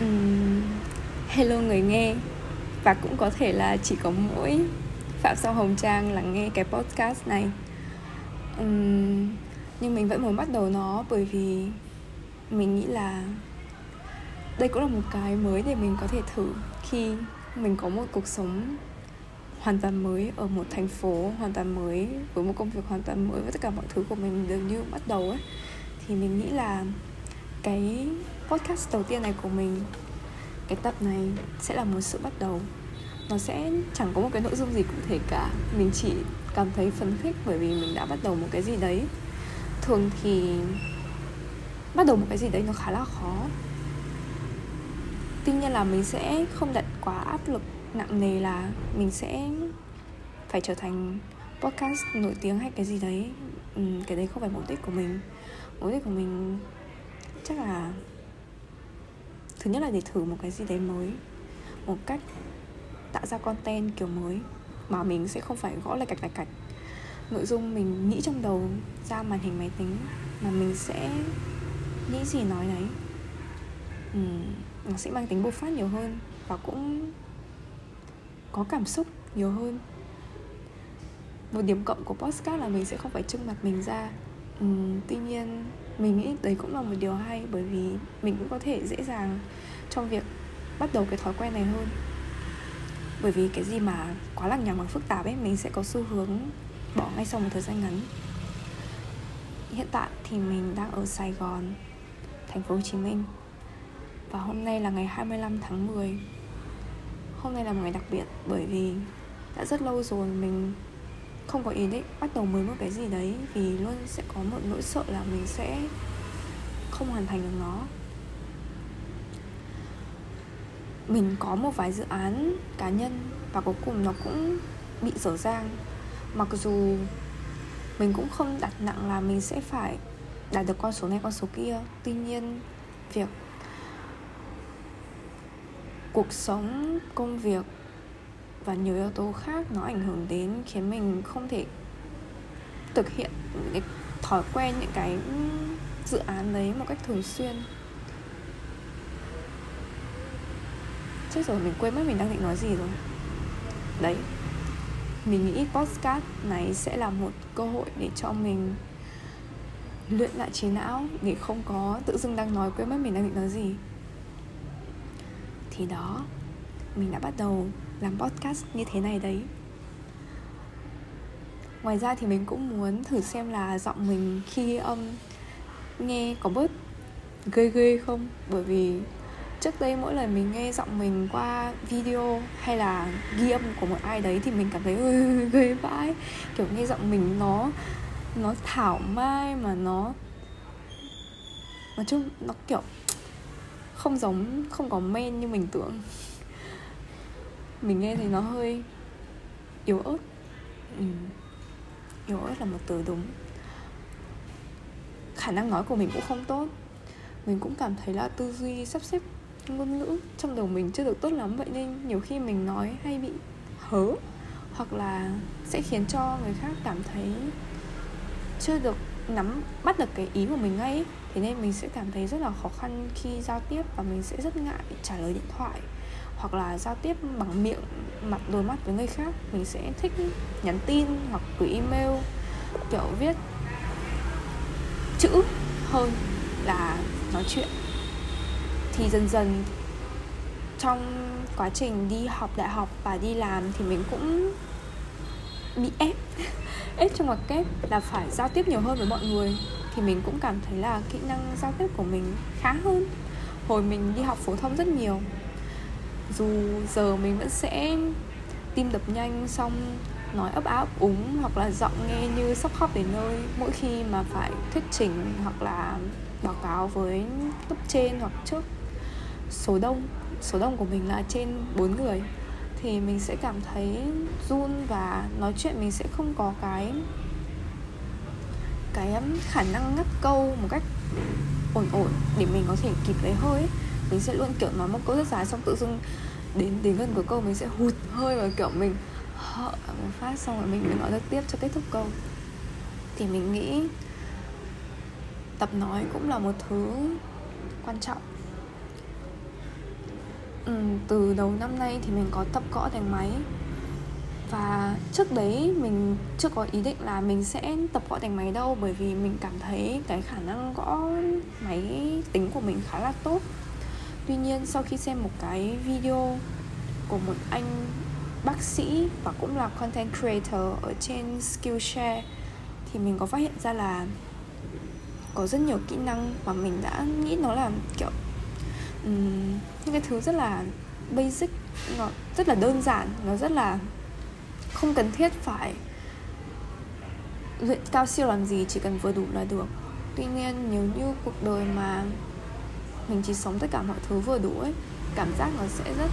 um, hello người nghe. Và cũng có thể là chỉ có mỗi phạm sau hồng trang lắng nghe cái podcast này. Um, nhưng mình vẫn muốn bắt đầu nó bởi vì mình nghĩ là đây cũng là một cái mới để mình có thể thử khi mình có một cuộc sống hoàn toàn mới ở một thành phố hoàn toàn mới với một công việc hoàn toàn mới với tất cả mọi thứ của mình đều như bắt đầu ấy. Thì mình nghĩ là cái podcast đầu tiên này của mình. Cái tập này sẽ là một sự bắt đầu. Nó sẽ chẳng có một cái nội dung gì cụ thể cả. Mình chỉ cảm thấy phấn khích bởi vì mình đã bắt đầu một cái gì đấy. Thường thì bắt đầu một cái gì đấy nó khá là khó. Tuy nhiên là mình sẽ không đặt quá áp lực nặng nề là mình sẽ phải trở thành podcast nổi tiếng hay cái gì đấy. Ừ, cái đấy không phải mục đích của mình. Mục đích của mình chắc là thứ nhất là để thử một cái gì đấy mới một cách tạo ra content kiểu mới mà mình sẽ không phải gõ lại cạch lại cạch. Nội dung mình nghĩ trong đầu ra màn hình máy tính mà mình sẽ nghĩ gì nói đấy. Ừ, nó sẽ mang tính bộc phát nhiều hơn và cũng có cảm xúc nhiều hơn. Một điểm cộng của podcast là mình sẽ không phải trưng mặt mình ra. Ừ, tuy nhiên mình nghĩ đấy cũng là một điều hay bởi vì mình cũng có thể dễ dàng trong việc bắt đầu cái thói quen này hơn. Bởi vì cái gì mà quá lằng nhằng và phức tạp ấy, mình sẽ có xu hướng bỏ ngay sau một thời gian ngắn. Hiện tại thì mình đang ở Sài Gòn, thành phố Hồ Chí Minh. Và hôm nay là ngày 25 tháng 10 Hôm nay là một ngày đặc biệt bởi vì đã rất lâu rồi mình không có ý định bắt đầu mới một cái gì đấy vì luôn sẽ có một nỗi sợ là mình sẽ không hoàn thành được nó. Mình có một vài dự án cá nhân và cuối cùng nó cũng bị dở dang. Mặc dù mình cũng không đặt nặng là mình sẽ phải đạt được con số này, con số kia. Tuy nhiên, việc cuộc sống, công việc và nhiều yếu tố khác nó ảnh hưởng đến khiến mình không thể thực hiện những cái thói quen, những cái dự án đấy một cách thường xuyên. Chết rồi, mình quên mất mình đang định nói gì rồi. Đấy, mình nghĩ podcast này sẽ là một cơ hội để cho mình luyện lại trí não để không có tự dưng đang nói quên mất mình đang định nói gì. Thì đó, mình đã bắt đầu làm podcast như thế này đấy. Ngoài ra thì mình cũng muốn thử xem là giọng mình khi ghi âm nghe có bớt ghê ghê không? Bởi vì trước đây mỗi lần mình nghe giọng mình qua video hay là ghi âm của một ai đấy thì mình cảm thấy ơi ghê vãi. Kiểu nghe giọng mình nó nó thảo mai mà nó, nói chung nó kiểu không giống, không có men như mình tưởng mình nghe thì nó hơi yếu ớt ừ. yếu ớt là một từ đúng khả năng nói của mình cũng không tốt mình cũng cảm thấy là tư duy sắp xếp ngôn ngữ trong đầu mình chưa được tốt lắm vậy nên nhiều khi mình nói hay bị hớ hoặc là sẽ khiến cho người khác cảm thấy chưa được nắm bắt được cái ý của mình ngay ấy. thế nên mình sẽ cảm thấy rất là khó khăn khi giao tiếp và mình sẽ rất ngại trả lời điện thoại hoặc là giao tiếp bằng miệng, mặt, đôi mắt với người khác, mình sẽ thích nhắn tin hoặc gửi email, kiểu viết chữ hơn là nói chuyện. Thì dần dần trong quá trình đi học đại học và đi làm thì mình cũng bị ép ép trong ngoặc kép là phải giao tiếp nhiều hơn với mọi người. Thì mình cũng cảm thấy là kỹ năng giao tiếp của mình khá hơn. Hồi mình đi học phổ thông rất nhiều dù giờ mình vẫn sẽ tim đập nhanh, xong nói ấp áp úng, hoặc là giọng nghe như sắp khóc đến nơi mỗi khi mà phải thuyết trình hoặc là báo cáo với cấp trên hoặc trước số đông số đông của mình là trên 4 người, thì mình sẽ cảm thấy run và nói chuyện mình sẽ không có cái cái khả năng ngắt câu một cách ổn ổn để mình có thể kịp lấy hơi ấy mình sẽ luôn kiểu nói một câu rất dài xong tự dưng đến đến gần của câu mình sẽ hụt hơi và kiểu mình họ một phát xong rồi mình mới nói được tiếp cho kết thúc câu. Thì mình nghĩ tập nói cũng là một thứ quan trọng. Ừ, từ đầu năm nay thì mình có tập gõ đánh máy và trước đấy mình chưa có ý định là mình sẽ tập gõ đánh máy đâu bởi vì mình cảm thấy cái khả năng gõ máy tính của mình khá là tốt tuy nhiên sau khi xem một cái video của một anh bác sĩ và cũng là content creator ở trên Skillshare thì mình có phát hiện ra là có rất nhiều kỹ năng mà mình đã nghĩ nó là kiểu um, những cái thứ rất là basic nó rất là đơn giản nó rất là không cần thiết phải luyện cao siêu làm gì chỉ cần vừa đủ là được. Tuy nhiên nếu như cuộc đời mà mình chỉ sống tất cả mọi thứ vừa đủ ấy. Cảm giác nó sẽ rất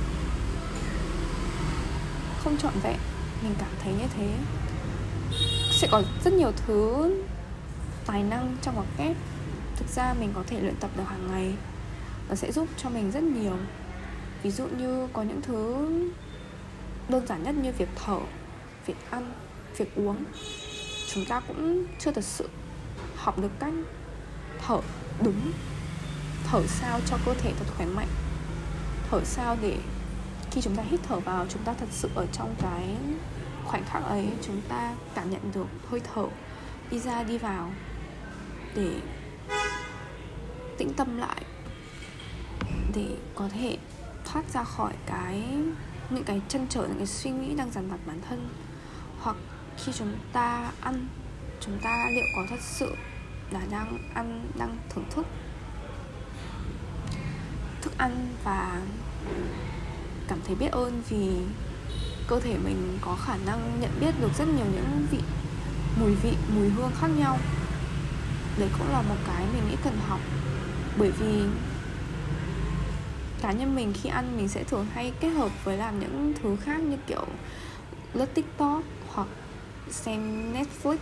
không trọn vẹn. Mình cảm thấy như thế. Sẽ có rất nhiều thứ tài năng trong ngoặc kép thực ra mình có thể luyện tập được hàng ngày. Nó sẽ giúp cho mình rất nhiều. Ví dụ như có những thứ đơn giản nhất như việc thở, việc ăn, việc uống. Chúng ta cũng chưa thật sự học được cách thở đúng thở sao cho cơ thể thật khỏe mạnh? Thở sao để khi chúng ta hít thở vào, chúng ta thật sự ở trong cái khoảnh khắc ấy, chúng ta cảm nhận được hơi thở đi ra đi vào để tĩnh tâm lại, để có thể thoát ra khỏi cái, những cái chân trở, những cái suy nghĩ đang dằn vặt bản thân. Hoặc khi chúng ta ăn, chúng ta liệu có thật sự là đang ăn, đang thưởng thức thức ăn và cảm thấy biết ơn vì cơ thể mình có khả năng nhận biết được rất nhiều những vị, mùi vị, mùi hương khác nhau. Đấy cũng là một cái mình nghĩ cần học, bởi vì cá nhân mình khi ăn mình sẽ thường hay kết hợp với làm những thứ khác như kiểu lướt tiktok hoặc xem netflix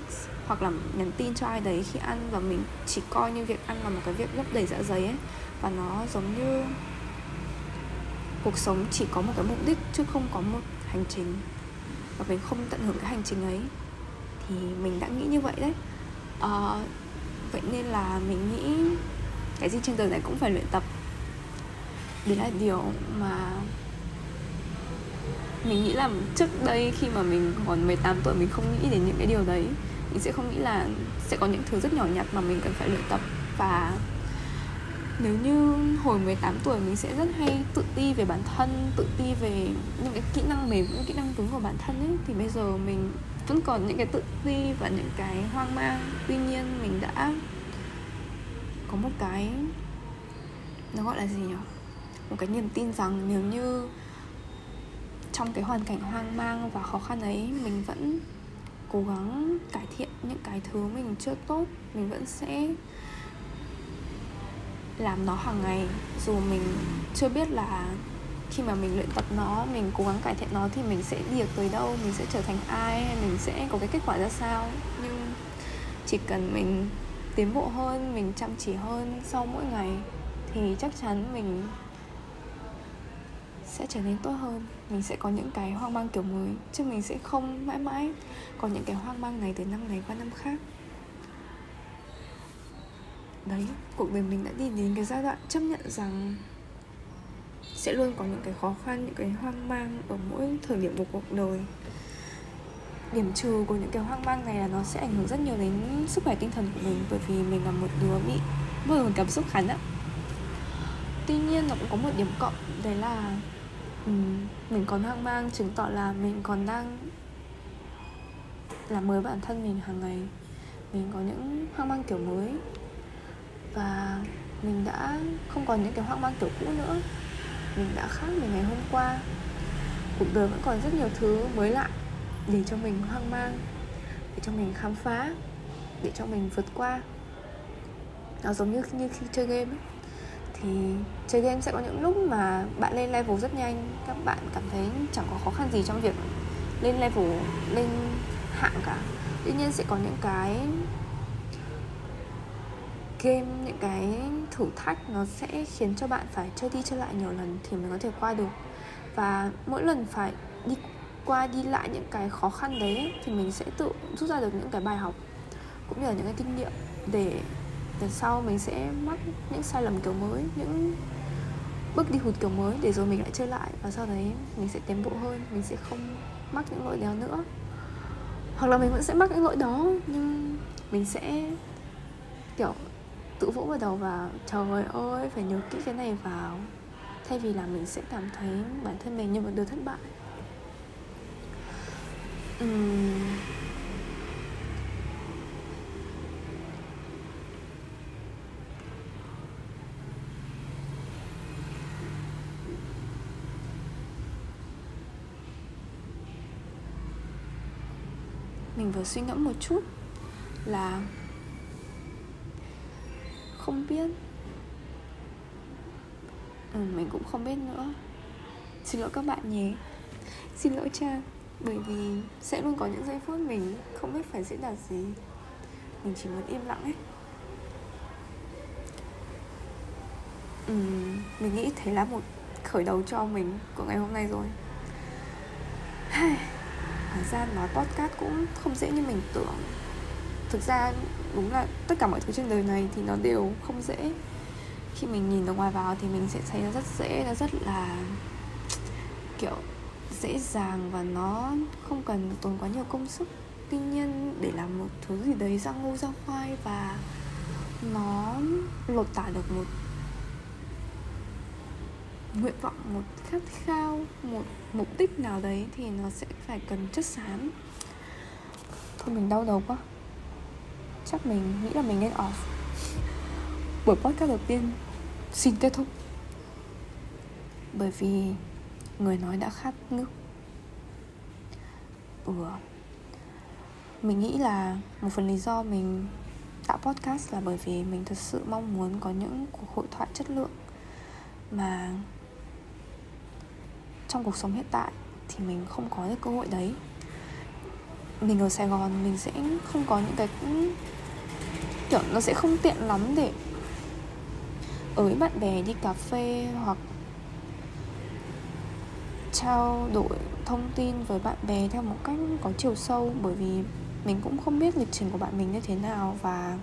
hoặc là nhắn tin cho ai đấy khi ăn và mình chỉ coi như việc ăn là một cái việc lấp đầy dạ dày ấy. Và nó giống như cuộc sống chỉ có một cái mục đích chứ không có một hành trình. Và mình không tận hưởng cái hành trình ấy. Thì mình đã nghĩ như vậy đấy. À, vậy nên là mình nghĩ cái gì trên đời này cũng phải luyện tập. Đấy là điều mà mình nghĩ là trước đây khi mà mình còn 18 tuổi, mình không nghĩ đến những cái điều đấy. Mình sẽ không nghĩ là sẽ có những thứ rất nhỏ nhặt mà mình cần phải luyện tập. Và nếu như hồi 18 tuổi, mình sẽ rất hay tự ti về bản thân, tự ti về những cái kỹ năng mềm, những kỹ năng cứng của bản thân ấy, thì bây giờ mình vẫn còn những cái tự ti và những cái hoang mang. Tuy nhiên, mình đã có một cái, nó gọi là gì nhỉ? Một cái niềm tin rằng nếu như trong cái hoàn cảnh hoang mang và khó khăn ấy, mình vẫn cố gắng cải thiện những cái thứ mình chưa tốt. Mình vẫn sẽ làm nó hàng ngày. Dù mình chưa biết là khi mà mình luyện tập nó, mình cố gắng cải thiện nó thì mình sẽ đi được tới đâu, mình sẽ trở thành ai mình sẽ có cái kết quả ra sao. Nhưng chỉ cần mình tiến bộ hơn, mình chăm chỉ hơn sau mỗi ngày thì chắc chắn mình sẽ trở nên tốt hơn. Mình sẽ có những cái hoang mang kiểu mới, chứ mình sẽ không mãi mãi có những cái hoang mang này từ năm này qua năm khác. Đấy, cuộc đời mình đã đi đến cái giai đoạn chấp nhận rằng sẽ luôn có những cái khó khăn, những cái hoang mang ở mỗi thời điểm của cuộc đời. Điểm trừ của những cái hoang mang này là nó sẽ ảnh hưởng rất nhiều đến sức khỏe tinh thần của mình, bởi vì mình là một đứa bị vừa cảm xúc khá nặng. Tuy nhiên, nó cũng có một điểm cộng, đấy là Ừ, mình còn hoang mang chứng tỏ là mình còn đang làm mới bản thân mình hàng ngày. Mình có những hoang mang kiểu mới và mình đã không còn những cái hoang mang kiểu cũ nữa. Mình đã khác mình ngày hôm qua. Cuộc đời vẫn còn rất nhiều thứ mới lạ để cho mình hoang mang, để cho mình khám phá, để cho mình vượt qua. Nó giống như như khi chơi game ấy thì chơi game sẽ có những lúc mà bạn lên level rất nhanh. Các bạn cảm thấy chẳng có khó khăn gì trong việc lên level, lên hạng cả. Tuy nhiên sẽ có những cái game, những cái thử thách nó sẽ khiến cho bạn phải chơi đi chơi lại nhiều lần thì mới có thể qua được. Và mỗi lần phải đi qua đi lại những cái khó khăn đấy thì mình sẽ tự rút ra được những cái bài học cũng như là những cái kinh nghiệm để lần sau mình sẽ mắc những sai lầm kiểu mới, những bước đi hụt kiểu mới để rồi mình lại chơi lại. Và sau đấy mình sẽ tiến bộ hơn, mình sẽ không mắc những lỗi đó nữa. Hoặc là mình vẫn sẽ mắc những lỗi đó, nhưng mình sẽ, kiểu, tự vỗ vào đầu và trời ơi, phải nhớ kỹ cái này vào. Thay vì là mình sẽ cảm thấy bản thân mình như một đứa thất bại. Uhm. Vừa suy ngẫm một chút là không biết. Ừ, mình cũng không biết nữa. Xin lỗi các bạn nhé. Xin lỗi cha bởi vì sẽ luôn có những giây phút mình không biết phải diễn đạt gì. Mình chỉ muốn im lặng ấy. Ừ, mình nghĩ thế là một khởi đầu cho mình của ngày hôm nay rồi. Hóa ra nói podcast cũng không dễ như mình tưởng. Thực ra đúng là tất cả mọi thứ trên đời này thì nó đều không dễ. Khi mình nhìn từ ngoài vào thì mình sẽ thấy nó rất dễ, nó rất là kiểu dễ dàng và nó không cần tốn quá nhiều công sức. Tuy nhiên để làm một thứ gì đấy ra ngô ra khoai và nó lột tả được một nguyện vọng một khát khao, một mục đích nào đấy thì nó sẽ phải cần chất xám. Thôi mình đau đầu quá. Chắc mình nghĩ là mình nên off. Buổi podcast đầu tiên xin kết thúc. Bởi vì người nói đã khát nước. Ừ mình nghĩ là một phần lý do mình tạo podcast là bởi vì mình thật sự mong muốn có những cuộc hội thoại chất lượng mà trong cuộc sống hiện tại thì mình không có được cơ hội đấy. Mình ở Sài Gòn mình sẽ không có những cái, kiểu, nó sẽ không tiện lắm để ở với bạn bè đi cà phê hoặc trao đổi thông tin với bạn bè theo một cách có chiều sâu. Bởi vì mình cũng không biết lịch trình của bạn mình như thế nào và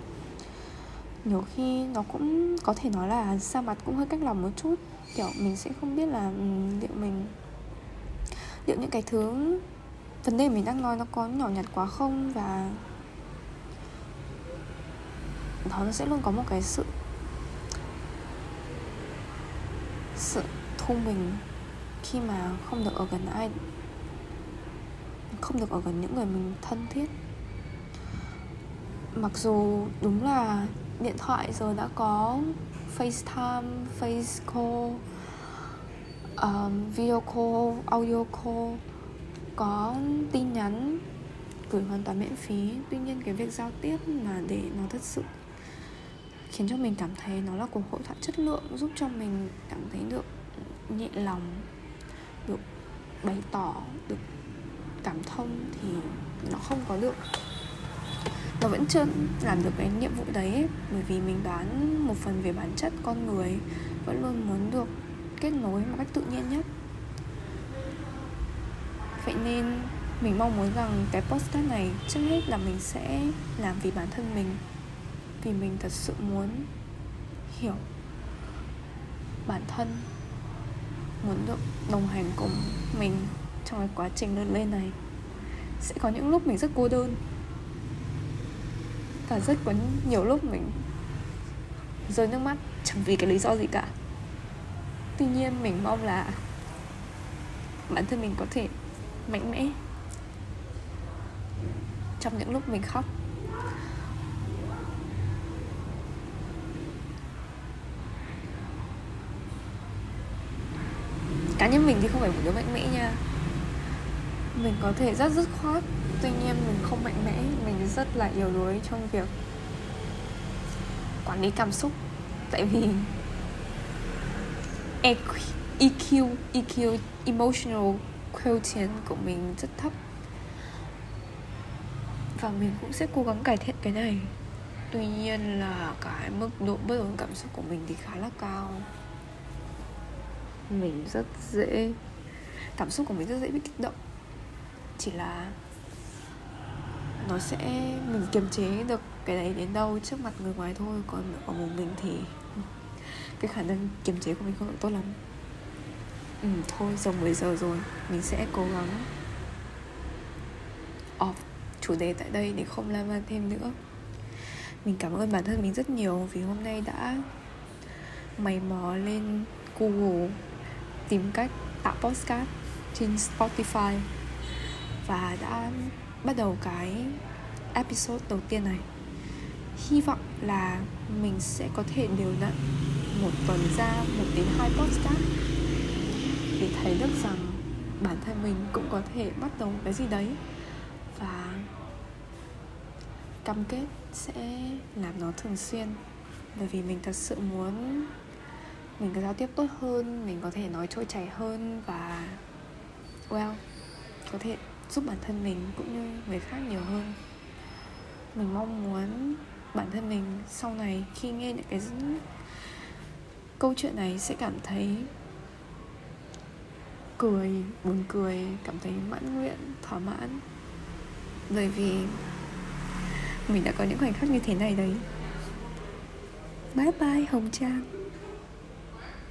nhiều khi nó cũng có thể nói là xa mặt cũng hơi cách lòng một chút kiểu, mình sẽ không biết là ừ, liệu mình, liệu những cái thứ, vấn đề mình đang nói nó có nhỏ nhặt quá không và nó sẽ luôn có một cái sự sự thu mình khi mà không được ở gần ai, không được ở gần những người mình thân thiết. Mặc dù đúng là điện thoại giờ đã có FaceTime, Face Call, um, video call, audio call, có tin nhắn gửi hoàn toàn miễn phí. Tuy nhiên cái việc giao tiếp mà để nó thật sự khiến cho mình cảm thấy nó là cuộc hội thoại chất lượng giúp cho mình cảm thấy được nhẹ lòng, được bày tỏ, được cảm thông thì nó không có được nó vẫn chưa làm được cái nhiệm vụ đấy ấy, bởi vì mình đoán một phần về bản chất con người. Vẫn luôn muốn được kết nối một cách tự nhiên nhất. Vậy nên mình mong muốn rằng cái postcard này trước hết là mình sẽ làm vì bản thân mình. Vì mình thật sự muốn hiểu bản thân. Muốn được đồng hành cùng mình trong cái quá trình lớn lên này. Sẽ có những lúc mình rất cô đơn và rất có nhiều lúc mình rơi nước mắt, chẳng vì cái lý do gì cả. Tuy nhiên mình mong là bản thân mình có thể mạnh mẽ trong những lúc mình khóc. Cá nhân mình thì không phải một đứa mạnh mẽ nha. Mình có thể rất dứt khoát tuy nhiên mình không mạnh mẽ, mình rất là yếu đuối trong việc quản lý cảm xúc. Tại vì EQ EQ emotional quotient của mình rất thấp. Và mình cũng sẽ cố gắng cải thiện cái này. Tuy nhiên là cái mức độ bất ổn cảm xúc của mình thì khá là cao. Mình rất dễ, cảm xúc của mình rất dễ bị kích động. Chỉ là nó sẽ, mình kiềm chế được cái đấy đến đâu trước mặt người ngoài thôi, còn ở một mình thì cái khả năng kiềm chế của mình không được tốt lắm. Ừ thôi, giờ 10 giờ rồi, mình sẽ cố gắng off chủ đề tại đây để không lan man thêm nữa. Mình cảm ơn bản thân mình rất nhiều vì hôm nay đã mày mò lên google tìm cách tạo postcard trên spotify và đã bắt đầu cái episode đầu tiên này. Hy vọng là mình sẽ có thể đều đặn một tuần ra, một đến hai podcast để thấy được rằng bản thân mình cũng có thể bắt đầu cái gì đấy và cam kết sẽ làm nó thường xuyên. Bởi vì mình thật sự muốn mình có giao tiếp tốt hơn, mình có thể nói trôi chảy hơn và, well, có thể giúp bản thân mình cũng như người khác nhiều hơn. Mình mong muốn bản thân mình sau này khi nghe những cái câu chuyện này sẽ cảm thấy cười, buồn cười, cảm thấy mãn nguyện, thỏa mãn. Bởi vì mình đã có những khoảnh khắc như thế này đấy. Bye bye, hồng trang.